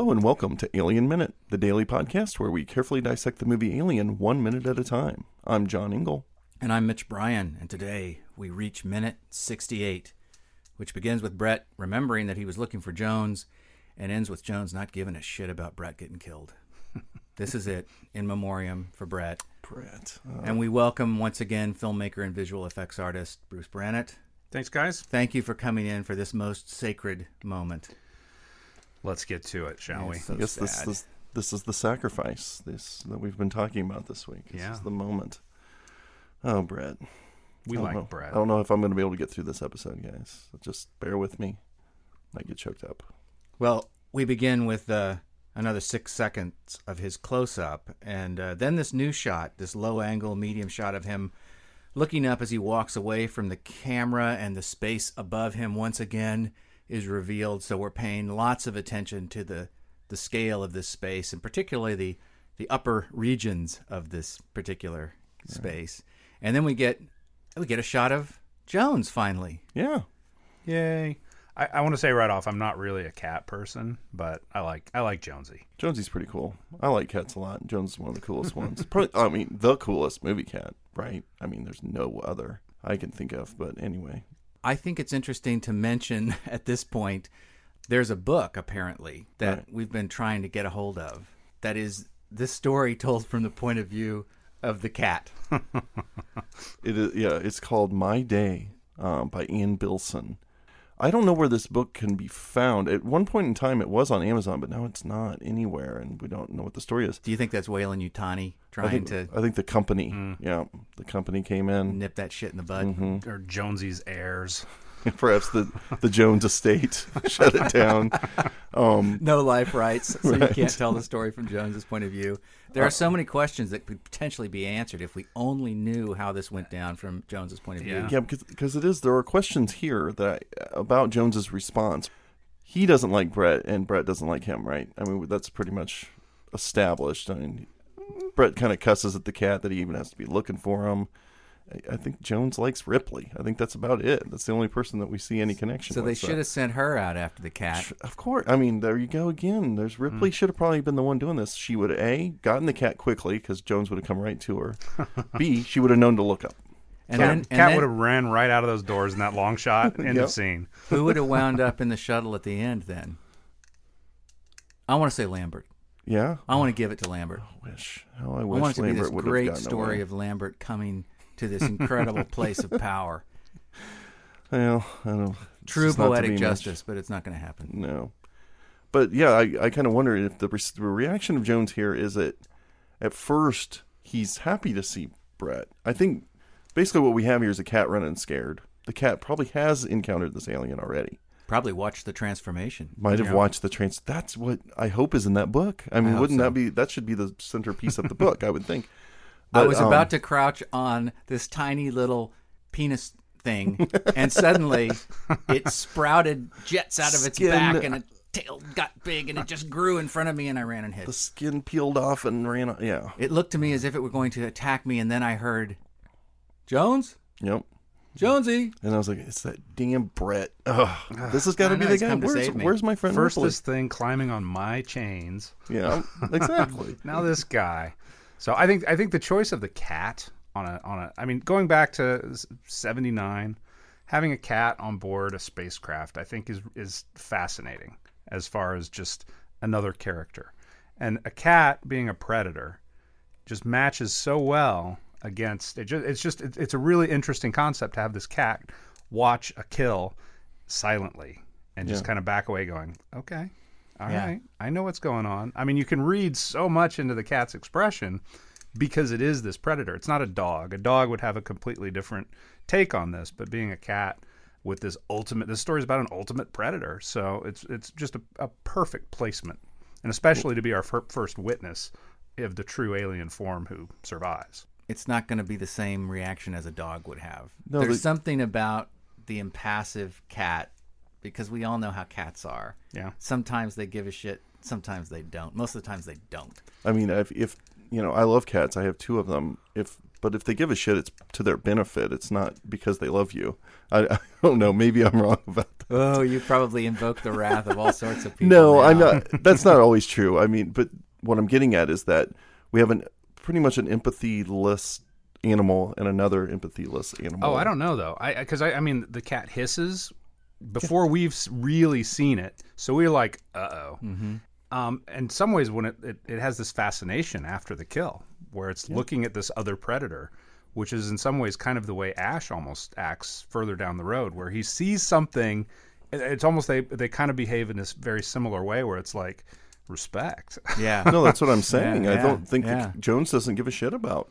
Hello and welcome to Alien Minute, the daily podcast where we carefully dissect the movie Alien one minute at a time. I'm John Ingle. And I'm Mitch Bryan, and today we reach minute 68, which begins with Brett remembering that he was looking for Jones and ends with Jones not giving a shit about Brett getting killed. this is it, in memoriam for Brett. Brett. Uh. And we welcome once again filmmaker and visual effects artist Bruce Branit. Thanks, guys. Thank you for coming in for this most sacred moment. Let's get to it, shall we? So I guess this, sad. this this is the sacrifice this that we've been talking about this week. This Yeah. is the moment. Oh, Brett. We I don't like know. Brett. I don't know if I'm going to be able to get through this episode, guys. Just bear with me. I get choked up. Well, we begin with uh, another six seconds of his close up, and uh, then this new shot, this low angle, medium shot of him looking up as he walks away from the camera, and the space above him once again is revealed. So we're paying lots of attention to the, the scale of this space, and particularly the, the upper regions of this particular space. And then we get we get a shot of Jones finally. Yeah. Yay! I, I want to say right off, I'm not really a cat person, but I like I like Jonesy. Jonesy's pretty cool. I like cats a lot. Jones is one of the coolest ones. Probably, I mean, the coolest movie cat, right? I mean, there's no other I can think of. But anyway, I think it's interesting to mention at this point there's a book apparently that Right. we've been trying to get a hold of that is this story told from the point of view of the cat. it is. Yeah, it's called My Day um, by Ian Billson. I don't know where this book can be found. At one point in time, it was on Amazon, but now it's not anywhere, and we don't know what the story is. Do you think that's Weyland-Yutani I trying think, to I think the company, yeah, the company came in. nip that shit in the bud? Mm-hmm. Or Jonesy's heirs. Perhaps the the Jones estate shut it down. Um, No life rights, so you can't tell the story from Jones's point of view. There are so many questions that could potentially be answered if we only knew how this went down from Jones's point of view. Yeah. Yeah, because because it is. There are questions here that I, about Jones's response. He doesn't like Brett, and Brett doesn't like him, right? I mean, that's pretty much established. I mean, Brett kind of cusses at the cat that he even has to be looking for him. I, I think Jones likes Ripley. I think that's about it. That's the only person that we see any connection. So with, they should have sent her out after the cat. Of course. I mean, there you go again. There's Hmm. Ripley should have probably been the one doing this. She would have a gotten the cat quickly because Jones would have come right to her. B she would have known to look up. And Cat, then, and cat then would have ran right out of those doors in that long shot. End Yep. of scene. who would have wound up in the shuttle at the end then? I want to say Lambert. Yeah. I want to give it to Lambert. Wish. How I wish I want it to be Lambert this would have great story away. of Lambert coming to this incredible place of power. Well, I don't. True just not to poetic be much. justice, but it's not going to happen. No. But yeah, I, I kind of wonder if the, re- the reaction of Jones here is that at first he's happy to see Brett. I think basically what we have here is a cat running scared. The cat probably has encountered this alien already. Probably watched the transformation. Might have Yeah. watched the trans. That's what I hope is in that book. I mean, hope wouldn't so. that be that should be the centerpiece of the book? I would think. I was um, about to crouch on this tiny little penis thing, and suddenly it sprouted jets out of its Skin. back, and a tail got big, and it just grew in front of me, and I ran and hid. the skin peeled off and ran. Yeah. It looked to me as if it were going to attack me, and then I heard, Jones? Yep. Jonesy? And I was like, it's that damn Brett. Ugh, this has got to be the guy. Where's, where's my friend First, Ripley? this thing climbing on my chains. Yeah, exactly. Now this guy. So I think I think the choice of the cat on a on a I mean going back to '79, having a cat on board a spacecraft I think is is fascinating as far as just another character, and a cat being a predator just matches so well against it. Just, it's just it's, it's a really interesting concept to have this cat watch a kill silently and just Yeah. kind of back away, going, "Okay, all right, Yeah. I know what's going on." I mean, you can read so much into the cat's expression because it is this predator. It's not a dog. A dog would have a completely different take on this, but being a cat with this ultimate, this story is about an ultimate predator. So it's it's just a, a perfect placement, and especially to be our fir- first witness of the true alien form who survives. It's not going to be the same reaction as a dog would have. No, There's the- something about the impassive cat, because we all know how cats are. Yeah. Sometimes they give a shit, sometimes they don't. Most of the times they don't. I mean, if, if you know, I love cats. I have two of them. If but if they give a shit, it's to their benefit. It's not because they love you. I, I don't know. Maybe I'm wrong about that. Oh, you probably invoke the wrath of all sorts of people. No, now. I'm not. That's not always true. I mean, but what I'm getting at is that we have an pretty much an empathyless animal and another empathyless oh, animal. Oh, I don't know though. I because I, I mean the cat hisses before we've really seen it, so we're like, uh oh. Mm-hmm. Um, in some ways, when it, it it has this fascination after the kill, where it's looking at this other predator, which is in some ways kind of the way Ash almost acts further down the road, where he sees something. It's almost they they kind of behave in this very similar way, where it's like respect. Yeah. No, that's what I'm saying. I yeah, don't think yeah. Jones doesn't give a shit about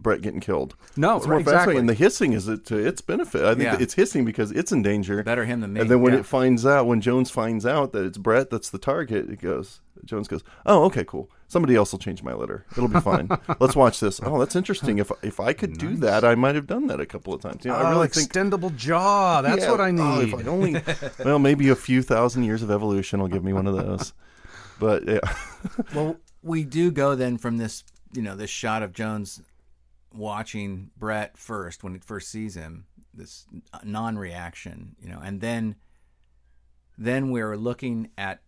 Brett getting killed. No, it's more exactly. fascinating. And the hissing is it to its benefit. I think Yeah. it's hissing because it's in danger. Better him than me. And then when Yeah. it finds out, when Jones finds out that it's Brett that's the target, it goes. Jones goes, "Oh, okay, cool. Somebody else will change my litter. It'll be fine. Let's watch this. Oh, that's interesting. If if I could do that, I might have done that a couple of times. You know, I ah, really think extendable jaw. That's yeah, what I oh, need. if I only, well, maybe a few thousand years of evolution will give me one of those. But yeah, Well, we do go then from this, you know, this shot of Jones watching Brett first when he first sees him, this non-reaction, you know, and then then we're looking at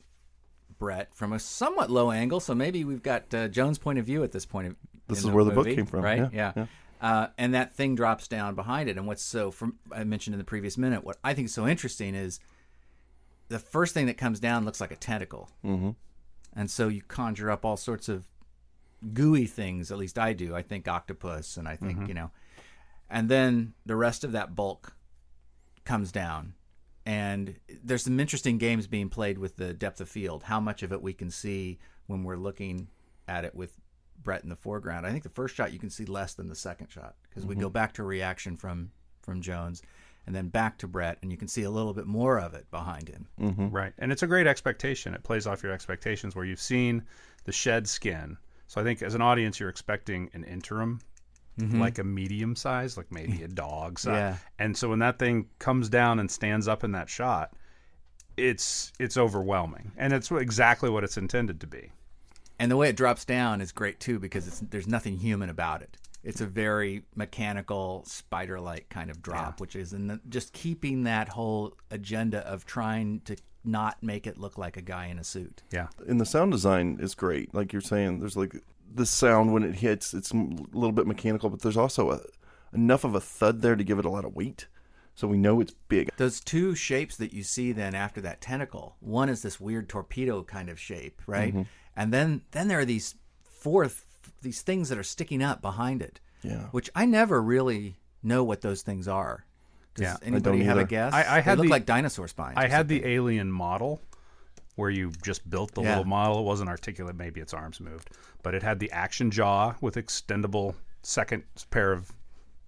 Brett from a somewhat low angle, so maybe we've got uh, Jones' point of view at this point of This is where the book movie, came from, right? yeah, yeah. Uh, and that thing drops down behind it. And what's so, from I mentioned in the previous minute, what I think is so interesting is the first thing that comes down looks like a tentacle. Mm-hmm. And so you conjure up all sorts of gooey things, at least I do. I think octopus, and I think, mm-hmm. you know. And then the rest of that bulk comes down. And there's some interesting games being played with the depth of field, how much of it we can see when we're looking at it with Brett in the foreground. I think the first shot you can see less than the second shot because we go mm-hmm. back to reaction from from Jones and then back to Brett and you can see a little bit more of it behind him. Mm-hmm. Right. And it's a great expectation. It plays off your expectations where you've seen the shed skin. So I think as an audience, you're expecting an interim, mm-hmm. like a medium size, like maybe a dog size. Yeah. And so when that thing comes down and stands up in that shot, it's it's overwhelming, and it's exactly what it's intended to be. And the way it drops down is great too because it's there's nothing human about it. It's a very mechanical spider-like kind of drop, which is in the, just keeping that whole agenda of trying to not make it look like a guy in a suit. Yeah. and the sound design is great. Like you're saying, there's like the sound when it hits, it's a little bit mechanical, but there's also a, enough of a thud there to give it a lot of weight, so we know it's big. Those two shapes that you see then after that tentacle, one is this weird torpedo kind of shape, right? Mm-hmm. And then then there are these fourth these things that are sticking up behind it. Yeah. Which I never really know what those things are. Does Yeah, I anybody have a guess? I- I had they look the- like dinosaur spines. I had the alien model where you just built the Yeah. little model. It wasn't articulate, maybe its arms moved, but it had the action jaw with extendable second pair of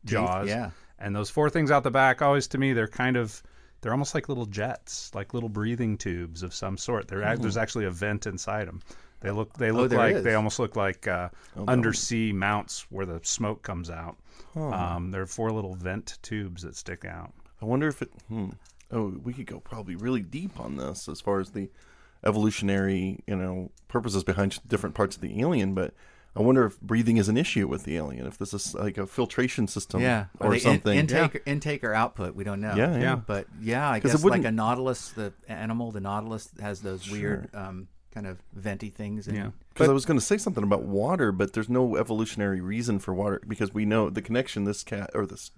jaws. yeah. And those four things out the back, always to me, they're kind of they're almost like little jets, like little breathing tubes of some sort. They're there's actually a vent inside them. They look they look Hmm. Oh, like is. they almost look like uh, undersea mounts where the smoke comes out. Um, they're four little vent tubes that stick out. I wonder if it. Hmm. Oh, we could go probably really deep on this as far as the evolutionary, you know, purposes behind different parts of the alien. But I wonder if breathing is an issue with the alien. If this is like a filtration system, Yeah, or they in- something. intake, intake or output, we don't know. Yeah, yeah. Yeah. But yeah, I 'Cause it guess like a nautilus, the animal, the nautilus has those weird um, kind of venty things. And, Yeah. Because I was going to say something about water, but there's no evolutionary reason for water because we know the connection this cat or this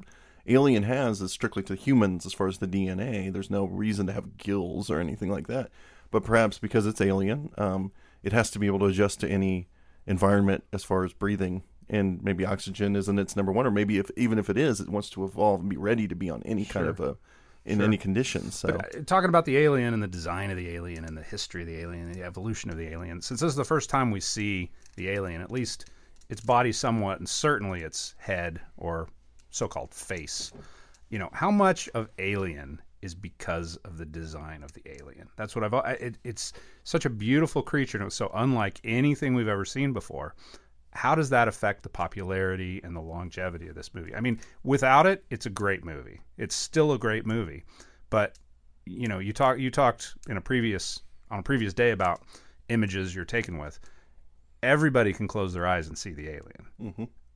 alien has is strictly to humans as far as the DNA. There's no reason to have gills or anything like that. But perhaps because it's alien, um, it has to be able to adjust to any environment as far as breathing. And maybe oxygen isn't its number one, or maybe if even if it is, it wants to evolve and be ready to be on any kind of a in any conditions. So Uh, talking about the alien and the design of the alien and the history of the alien and the evolution of the alien, since this is the first time we see the alien, at least its body somewhat, and certainly its head or so-called face, you know, how much of Alien is because of the design of the alien? That's what I've. I- It, it's such a beautiful creature, and it's so unlike anything we've ever seen before. How does that affect the popularity and the longevity of this movie? I mean, without it, it's a great movie. It's still a great movie, but you know, you talk you talked in a previous on a previous day about images you're taken with. Everybody can close their eyes and see the alien.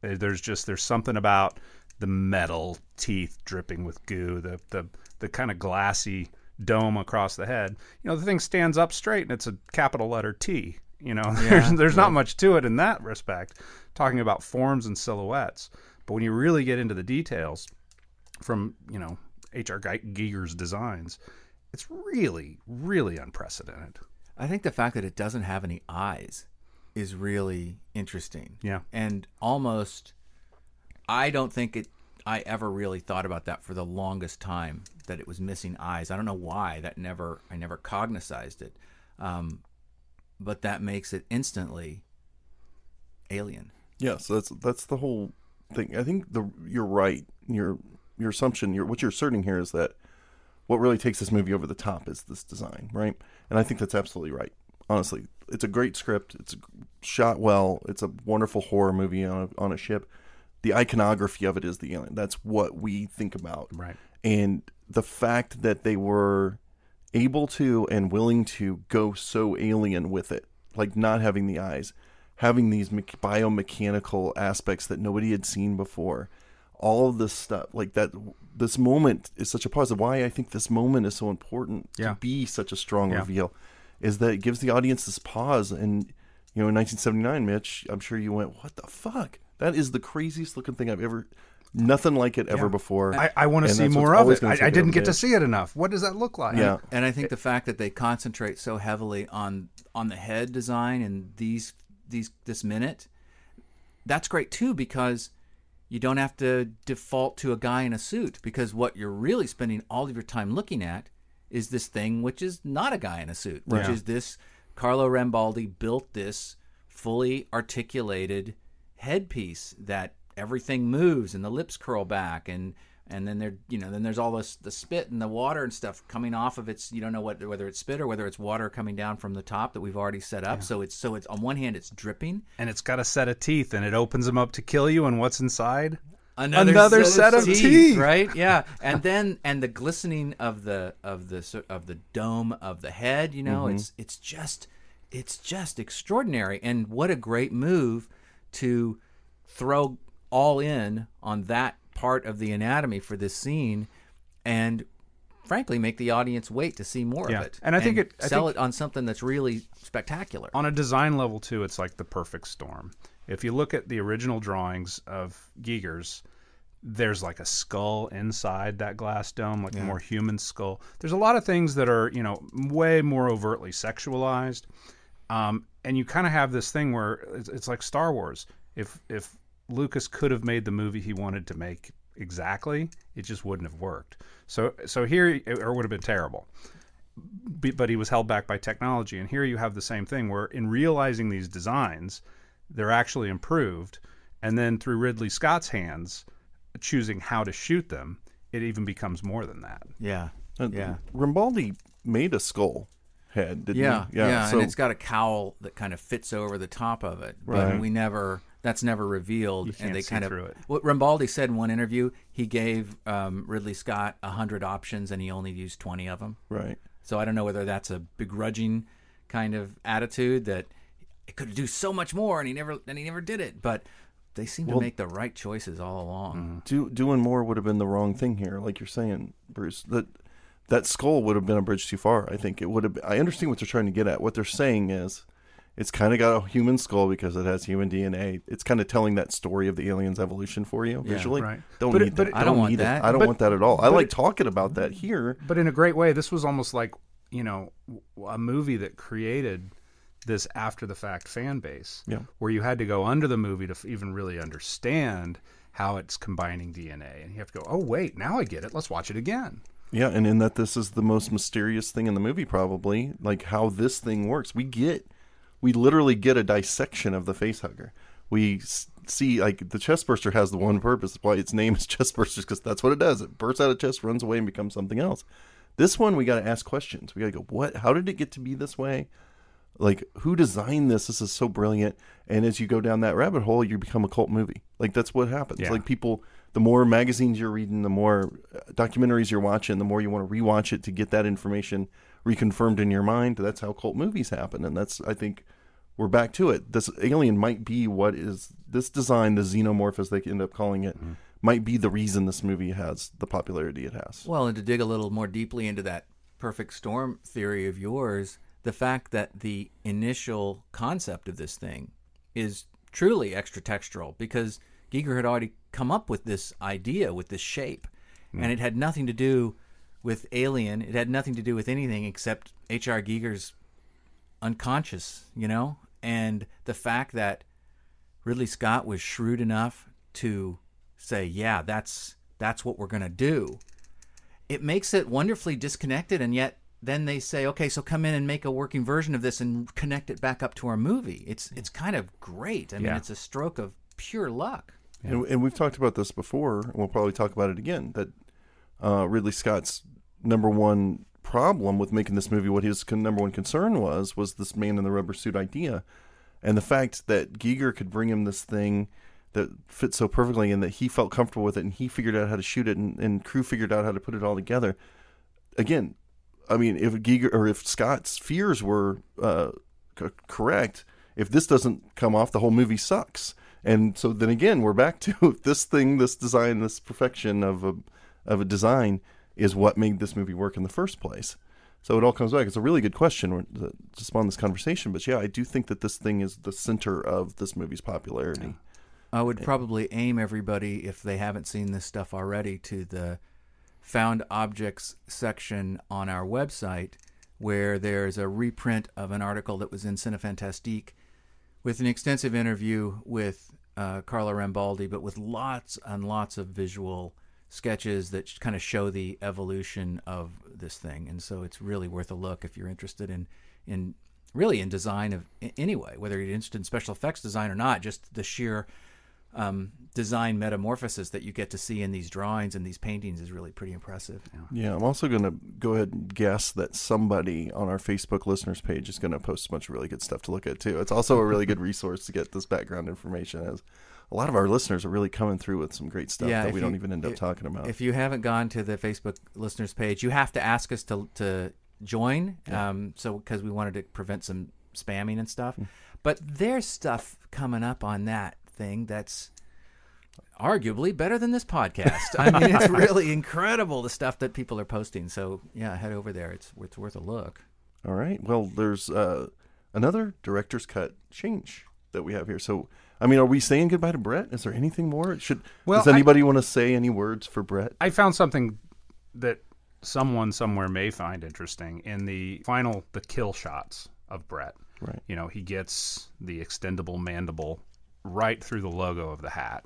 Uh, There's just there's something about the metal teeth dripping with goo, the the the kind of glassy dome across the head. You know, the thing stands up straight and it's a capital letter T. You know, there's there's not much to it in that respect. Talking about forms and silhouettes, but when you really get into the details, from you know H.R. Giger's designs, it's really really unprecedented. I think the fact that it doesn't have any eyes is really interesting. Yeah. And almost, I don't think it. I ever really thought about that for the longest time that it was missing eyes. I don't know why that never. I never cognized it, um, but that makes it instantly alien. Yeah, so that's that's the whole thing. I think the you're right. Your your assumption, your what you're asserting here is that what really takes this movie over the top is this design, right? And I think that's absolutely right. Honestly, it's a great script. It's shot well. It's a wonderful horror movie on a, on a ship. The iconography of it is the alien. That's what we think about, Right. and the fact that they were able to and willing to go so alien with it, like not having the eyes, having these me- biomechanical aspects that nobody had seen before, all of this stuff, like that. This moment is such a positive. Why I think this moment is so important Yeah. to be such a strong Yeah. reveal is that it gives the audience this pause. And you know, in 1979, Mitch, I'm sure you went, "What the fuck? That is the craziest looking thing I've ever." Nothing like it ever before. I, I want to see more of it. I, I didn't get the to see it enough. What does that look like? Yeah. And I think the fact that they concentrate so heavily on on the head design and these these this minute, that's great too because you don't have to default to a guy in a suit because what you're really spending all of your time looking at is this thing which is not a guy in a suit, which Right. is this Carlo Rambaldi built this fully articulated headpiece that everything moves and the lips curl back and and then there you know then there's all this the spit and the water and stuff coming off of its you don't know what whether it's spit or whether it's water coming down from the top that we've already set up so it's so it's on one hand it's dripping And it's got a set of teeth, and it opens them up to kill you. And what's inside? another, Another set of teeth. right yeah and then and the glistening of the of the of the dome of the head you know Mm-hmm. it's it's just it's just extraordinary and what a great move to throw all in on that part of the anatomy for this scene and frankly make the audience wait to see more Yeah. of it And I think it- I sell think- it on something that's really spectacular On a design level, too, it's like the perfect storm. If you look at the original drawings of Giger's, there's like a skull inside that glass dome, like a more human skull. There's a lot of things that are, you know, way more overtly sexualized. Um, and you kind of have this thing where it's, it's like Star Wars. If if Lucas could have made the movie he wanted to make exactly, it just wouldn't have worked. So so here, or it would have been terrible but he was held back by technology. And here you have the same thing where in realizing these designs, they're actually improved. And then through Ridley Scott's hands, choosing how to shoot them, it even becomes more than that. yeah And yeah Rambaldi made a skull head, didn't Yeah, he? yeah, so and it's got a cowl that kind of fits over the top of it, but Right. we never. That's never revealed, and they kind of. it. What Rambaldi said in one interview, he gave um, Ridley Scott hundred options, and he only used twenty of them. right. So I don't know whether that's a begrudging kind of attitude that it could do so much more, and he never, and he never did it. But they seem to make the right choices all along. Do, doing more would have been the wrong thing here, like you're saying, Bruce. That that skull would have been a bridge too far. I think it would have. I understand what they're trying to get at. What they're saying is, it's kind of got a human skull because it has human DNA. It's kind of telling that story of the aliens' evolution for you visually. right. Don't But it- need but that. it- I don't want need it. that. I don't But- want that at all. I like it- talking about that here. But in a great way, this was almost like, you know, a movie that created this after the fact fan base Yeah. where you had to go under the movie to f- even really understand how it's combining DNA. And you have to go, oh, wait, now I get it. Let's watch it again. Yeah, and in that this is the most mysterious thing in the movie, probably like how this thing works. We get, we literally get a dissection of the face hugger. We see like the chest burster has the one purpose why its name is chest burster because that's what it does. It bursts out of chest, runs away, and becomes something else. This one we got to ask questions. We got to go, what? How did it get to be this way? Like who designed this? This is so brilliant. And as you go down that rabbit hole, you become a cult movie. Like that's what happens. Yeah. Like people, the more magazines you're reading, the more uh, documentaries you're watching, the more you want to rewatch it to get that information reconfirmed in your mind. That's how cult movies happen, and that's I think we're back to it. This alien might be what is this design, the xenomorph as they end up calling it, mm-hmm. might be the reason this movie has the popularity it has. Well, and to dig a little more deeply into that perfect storm theory of yours, the fact that the initial concept of this thing is truly extratextual because Giger had already come up with this idea with this shape, hmm. and it had nothing to do with Alien. It had nothing to do with anything except H.R. Giger's unconscious, you know? And the fact that Ridley Scott was shrewd enough to say, "Yeah, that's that's what we're going to do." It makes it wonderfully disconnected and yet then they say, "Okay, so come in and make a working version of this and connect it back up to our movie." It's it's kind of great. I mean, Yeah. it's a stroke of pure luck. And, and we've talked about this before, and we'll probably talk about it again. That uh, Ridley Scott's number one problem with making this movie, what his number one concern was, was this man in the rubber suit idea, and the fact that Giger could bring him this thing that fits so perfectly, and that he felt comfortable with it, and he figured out how to shoot it, and, and crew figured out how to put it all together. Again, I mean, if Giger or if Scott's fears were uh, c- correct, if this doesn't come off, the whole movie sucks. And so then again, we're back to this thing, this design, this perfection of a of a design is what made this movie work in the first place. So it all comes back. It's a really good question to spawn this conversation. But yeah, I do think that this thing is the center of this movie's popularity. I would probably aim everybody, if they haven't seen this stuff already, to the found objects section on our website, where there's a reprint of an article that was in Cinefantastique with an extensive interview with uh, Carlo Rambaldi, but with lots and lots of visual sketches that kind of show the evolution of this thing. And so it's really worth a look if you're interested in in really in design of a- anyway, whether you're interested in special effects design or not, just the sheer um, design metamorphosis that you get to see in these drawings and these paintings is really pretty impressive. Yeah, I'm also going to go ahead and guess that somebody on our Facebook listeners page is going to post a bunch of really good stuff to look at too. It's also a really good resource to get this background information as a lot of our listeners are really coming through with some great stuff that we you- don't even end up talking about. If you haven't gone to the Facebook listeners page, you have to ask us to to join. Um, so because we wanted to prevent some spamming and stuff, Hmm. but there's stuff coming up on that thing that's arguably better than this podcast. I mean, it's really incredible the stuff that people are posting. So yeah, head over there. It's it's worth a look. All right. Well, there's uh, another director's cut change that we have here. So, I mean, are we saying goodbye to Brett? Is there anything more? Should Well, does I- anybody want to say any words for Brett? I found something that someone somewhere may find interesting in the final the kill shots of Brett. Right. You know, he gets the extendable mandible right through the logo of the hat.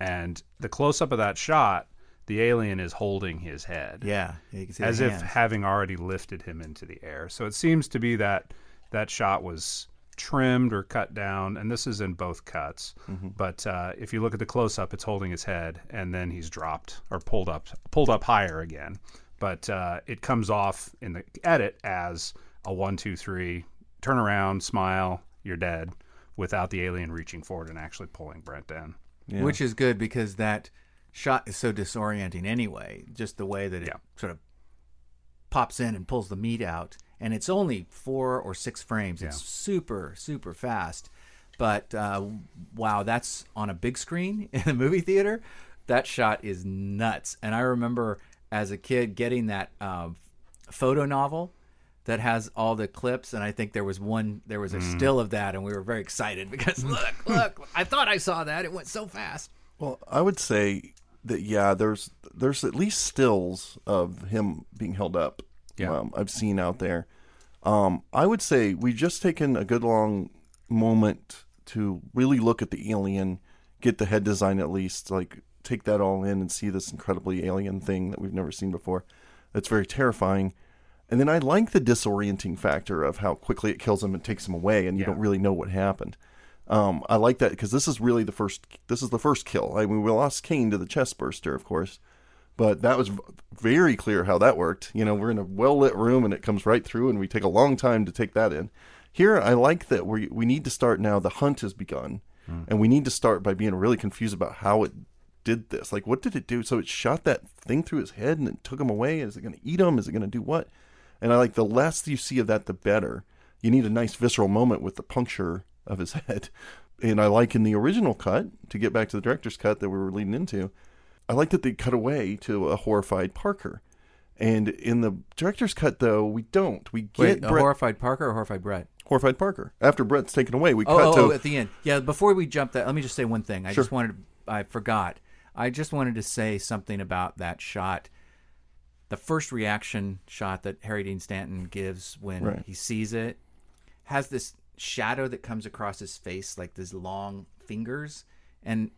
And the close up of that shot, the alien is holding his head. Yeah, you can see As if hands. having already lifted him into the air. So it seems to be that that shot was trimmed or cut down, and this is in both cuts. But uh, if you look at the close up, it's holding his head, and then he's dropped or pulled up, pulled up higher again. But uh, it comes off in the edit as a one, two, three, turn around, smile, you're dead, without the alien reaching forward and actually pulling Brett in. Yeah. which is good because that shot is so disorienting anyway. Just the way that it Yeah. sort of pops in and pulls the meat out, and it's only four or six frames. It's super super fast, but uh, wow, that's on a big screen in a movie theater. That shot is nuts, and I remember as a kid getting that um, photo novel that has all the clips and i think there was one there was a still of that and we were very excited because look look i thought i saw that. It went so fast. Well, I would say that yeah, there's there's at least stills of him being held up. Yeah. um, I've seen out there. Um, I would say we've just taken a good long moment to really look at the alien, get the head design at least, like take that all in and see this incredibly alien thing that we've never seen before. That's very terrifying. And then I like the disorienting factor of how quickly it kills him and takes him away, and you Yeah. don't really know what happened. Um, I like that because this is really the first. This is the first kill. I mean, we lost Kane to the chest burster, of course, but that was very clear how that worked. You know, we're in a well lit room and it comes right through, and we take a long time to take that in. Here, I like that we we need to start now. The hunt has begun, hmm. and we need to start by being really confused about how it did this. Like, what did it do? So it shot that thing through his head and it took him away. Is it going to eat him? Is it going to do what? And I like the less you see of that, the better. you need a nice visceral moment with the puncture of his head. And I like in the original cut, to get back to the director's cut that we were leading into, I like that they cut away to a horrified Parker. And in the director's cut, though, we don't. We get Wait, a Brett, horrified Parker or horrified Brett? horrified Parker. After Brett's taken away, we Oh, cut oh, to oh, at the end. Yeah, before we jump that, let me just say one thing. I Sure. just wanted, I forgot. I just wanted to say something about that shot. The first reaction shot that Harry Dean Stanton gives when Right. he sees it has this shadow that comes across his face, like these long fingers. And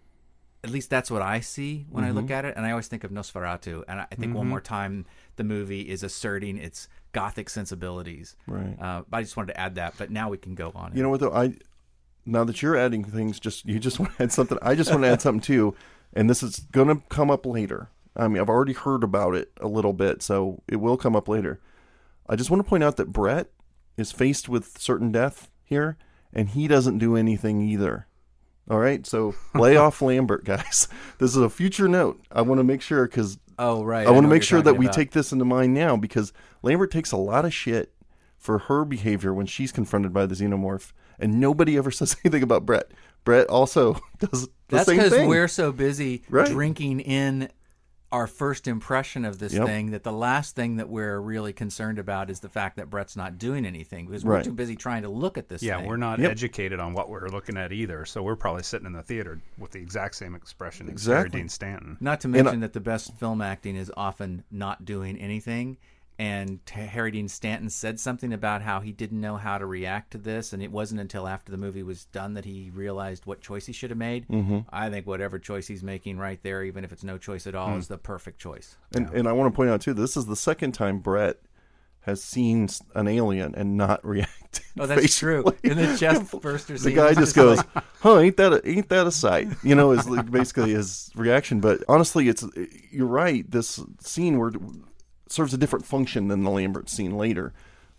at least that's what I see when I Mm-hmm. look at it. And I always think of Nosferatu. And I I think one more time, the movie is asserting its gothic sensibilities. Right. Uh, but I just wanted to add that. But now we can go on. You know what though? I now that you're adding things, just you just want to add something. I just want to add something too, and this is gonna come up later. I mean, I've already heard about it a little bit, so it will come up later. I just want to point out that Brett is faced with certain death here, and he doesn't do anything either. All right, so lay off Lambert, guys. This is a future note. I want to make sure because Oh right. I want to make sure that we about. take this into mind now because Lambert takes a lot of shit for her behavior when she's confronted by the xenomorph, and nobody ever says anything about Brett. Brett also does the That's same because we're so busy Right. drinking in our first impression of this Yep. thing that the last thing that we're really concerned about is the fact that Brett's not doing anything because we're Right. too busy trying to look at this. Yeah, thing. we're not Yep. educated on what we're looking at either, so we're probably sitting in the theater with the exact same expression as Harry Dean Stanton. Not to And I- mention that the best film acting is often not doing anything. And Harry Dean Stanton said something about how he didn't know how to react to this, and it wasn't until after the movie was done that he realized what choice he should have made. Mm-hmm. I think whatever choice he's making right there, even if it's no choice at all, is the perfect choice. and, and I want to point out too, this is the second time Brett has seen an alien and not reacted. Oh, that's true. In the chest burster the guy just goes, like- "Huh, ain't that a, ain't that a sight?" You know, is like basically his reaction. But honestly, it's you're right. This scene where serves a different function than the Lambert scene later.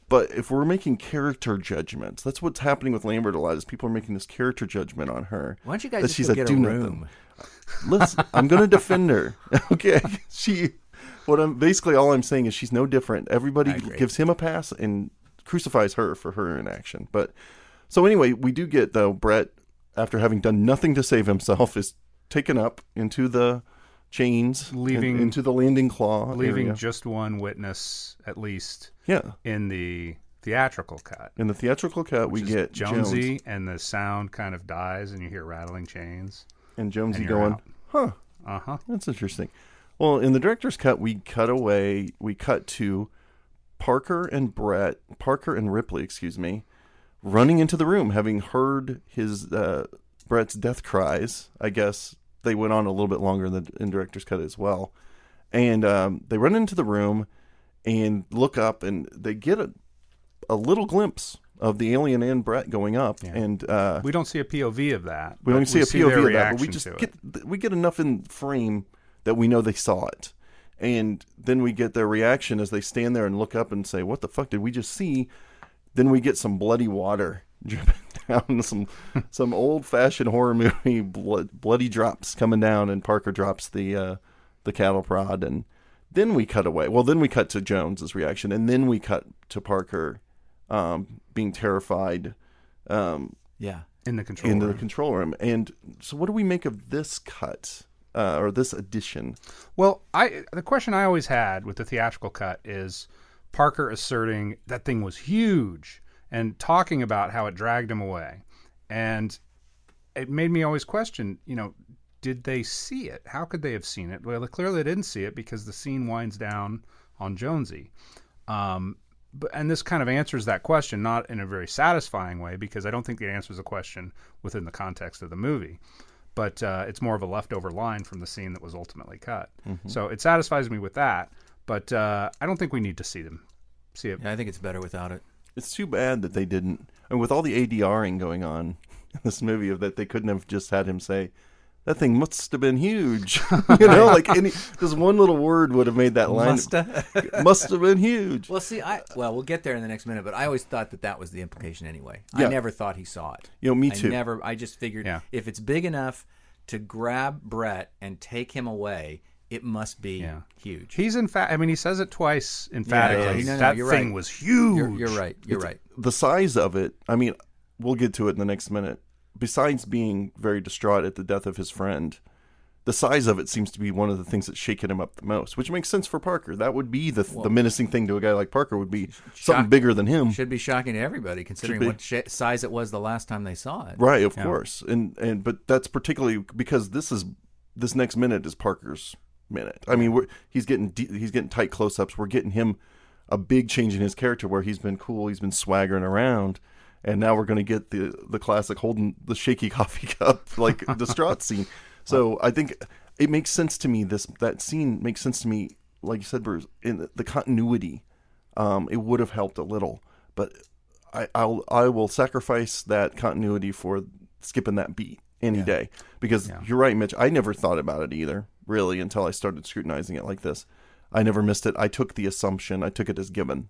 But if we're making character judgments, that's what's happening with Lambert a lot. Is people are making this character judgment on her. Why don't you guys that just she's a get a room? Listen, I'm going to defend her. Okay, she. What I'm basically all I'm saying is she's no different. Everybody gives him a pass and crucifies her for her inaction. But so anyway, we do get though Brett, after having done nothing to save himself, is taken up into the chains, Leaving- in- into the landing claw, Leaving area. just one witness, at least, yeah. in the theatrical cut. In the theatrical cut, we get Jonesy, Jones and the sound kind of dies, and you hear rattling chains. and Jonesy and going, out. "Huh, Uh huh. That's interesting. Well, in the director's cut, we cut away. We cut to Parker and Brett, Parker and Ripley, excuse me, running into the room, having heard his uh, Brett's death cries. I guess they went on a little bit longer in the in director's cut as well, and um, they run into the room and look up, and they get a a little glimpse of the alien and Brett going up, and uh, We don't see a POV of that. we don't see a their POV of that, but we just to it. get we get enough in frame that we know they saw it, and then we get their reaction as they stand there and look up and say, "What the fuck did we just see?" Then we get some bloody water dripping down, some some old fashioned horror movie blood, bloody drops coming down, and Parker drops the uh, the cattle prod, and then we cut away. Well, then we cut to Jones's reaction, and then we cut to Parker um, being terrified. Um, Yeah. in the control into the room. control room. And so, what do we make of this cut uh, or this addition? Well, I the question I always had with the theatrical cut is Parker asserting that thing was huge and talking about how it dragged him away. And it made me always question, you know, did they see it? How could they have seen it? Well, clearly they didn't see it because the scene winds down on Jonesy. Um, but, and this kind of answers that question, not in a very satisfying way, because I don't think it answers the question within the context of the movie. But uh, it's more of a leftover line from the scene that was ultimately cut. So it satisfies me with that. But uh, I don't think we need to see them. See it. Yeah, I think it's better without it. It's too bad that they didn't, and with all the ADRing going on in this movie, of that they couldn't have just had him say. That thing must have been huge, you know. Like any, just one little word would have made that line. Musta. must have been huge. well, see, I well, we'll get there in the next minute, but I always thought that that was the implication anyway. Yeah. I never thought he saw it. You know, me I too. never. I just figured Yeah. if it's big enough to grab Brett and take him away, it must be Yeah. huge. He's in fact. I mean, he says it twice emphatically. yeah, no, no, that you're thing right. was huge. You're, you're right. You're right. the size of it, I mean, we'll get to it in the next minute. Besides being very distraught at the death of his friend, the size of it seems to be one of the things that's shaken him up the most, which makes sense for Parker. That would be the the menacing thing to a guy like Parker would be something bigger than him. Should be shocking to everybody considering what sh- size it was the last time they saw it. Right, of course. And and but that's particularly because this is this next minute is Parker's minute. I mean, he's getting de- he's getting tight close-ups. We're getting him a big change in his character where he's been cool, he's been swaggering around, and now we're going to get the the classic holding the shaky coffee cup like distraught scene. So I think it makes sense to me. This that scene makes sense to me. Like you said, Bruce, in the, the continuity, um, it would have helped a little, but I, I'll I will sacrifice that continuity for skipping that beat any day because you're right, Mitch. I never thought about it either, really, until I started scrutinizing it like this. I never missed it. I took the assumption, I took it as given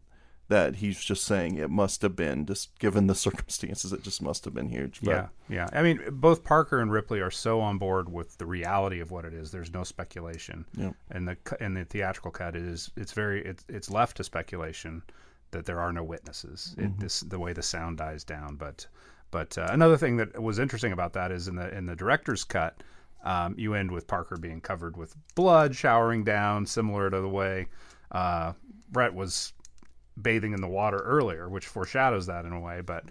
that he's just saying it must have been just given the circumstances. It just must have been huge. But Yeah, yeah. I mean, both Parker and Ripley are so on board with the reality of what it is. There's no speculation. Yeah. And the and the theatrical cut is it's very it's it's left to speculation that there are no witnesses. It, mm-hmm. this the way the sound dies down. But but uh, another thing that was interesting about that is in the in the director's cut, um, you end with Parker being covered with blood showering down, similar to the way uh, Brett was bathing in the water earlier, which foreshadows that in a way. But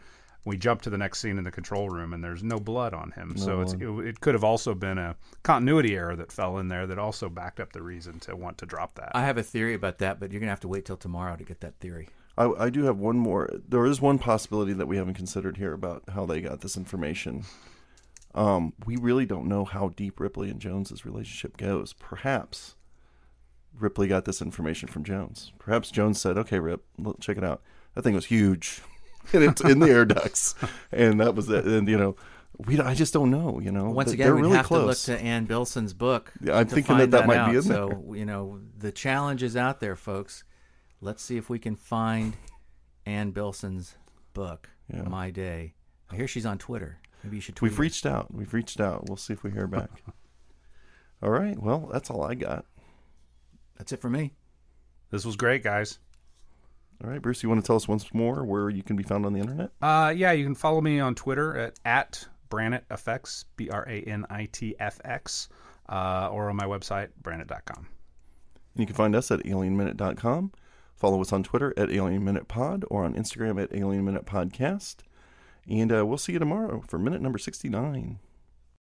we jump to the next scene in the control room, and there's no blood on him. so it's, it, it could have also been a continuity error that fell in there that also backed up the reason to want to drop that. I have a theory about that, but you're gonna have to wait till tomorrow to get that theory. I, I do have one more. There is one possibility that we haven't considered here about how they got this information. Um, we really don't know how deep Ripley and Jones's relationship goes. Perhaps Ripley got this information from Jones. Perhaps Jones said, "Okay, Rip, look, check it out. That thing was huge, and it's in the air ducts, and that was it." And you know, we I just don't know. You know, Once again, we'd really have close. to look to Anne Billson's book. Yeah, I'm thinking that find that might be out. in so, you know, the challenge is out there, folks. Let's see if we can find Anne Billson's book, Yeah. My Day. I hear she's on Twitter. Maybe you should tweet. We've her. reached out. We've reached out. We'll see if we hear back. all right. Well, that's all I got. That's it for me. this was great, guys. All right, Bruce, you want to tell us once more where you can be found on the internet? Uh, yeah, you can follow me on Twitter at, at BranitFX, B R A N I T F X, uh, or on my website, branit.com. And you can find us at alienminute.com. Follow us on Twitter at Alien Minute Pod or on Instagram at Alien Minute Podcast. And uh, we'll see you tomorrow for minute number 69.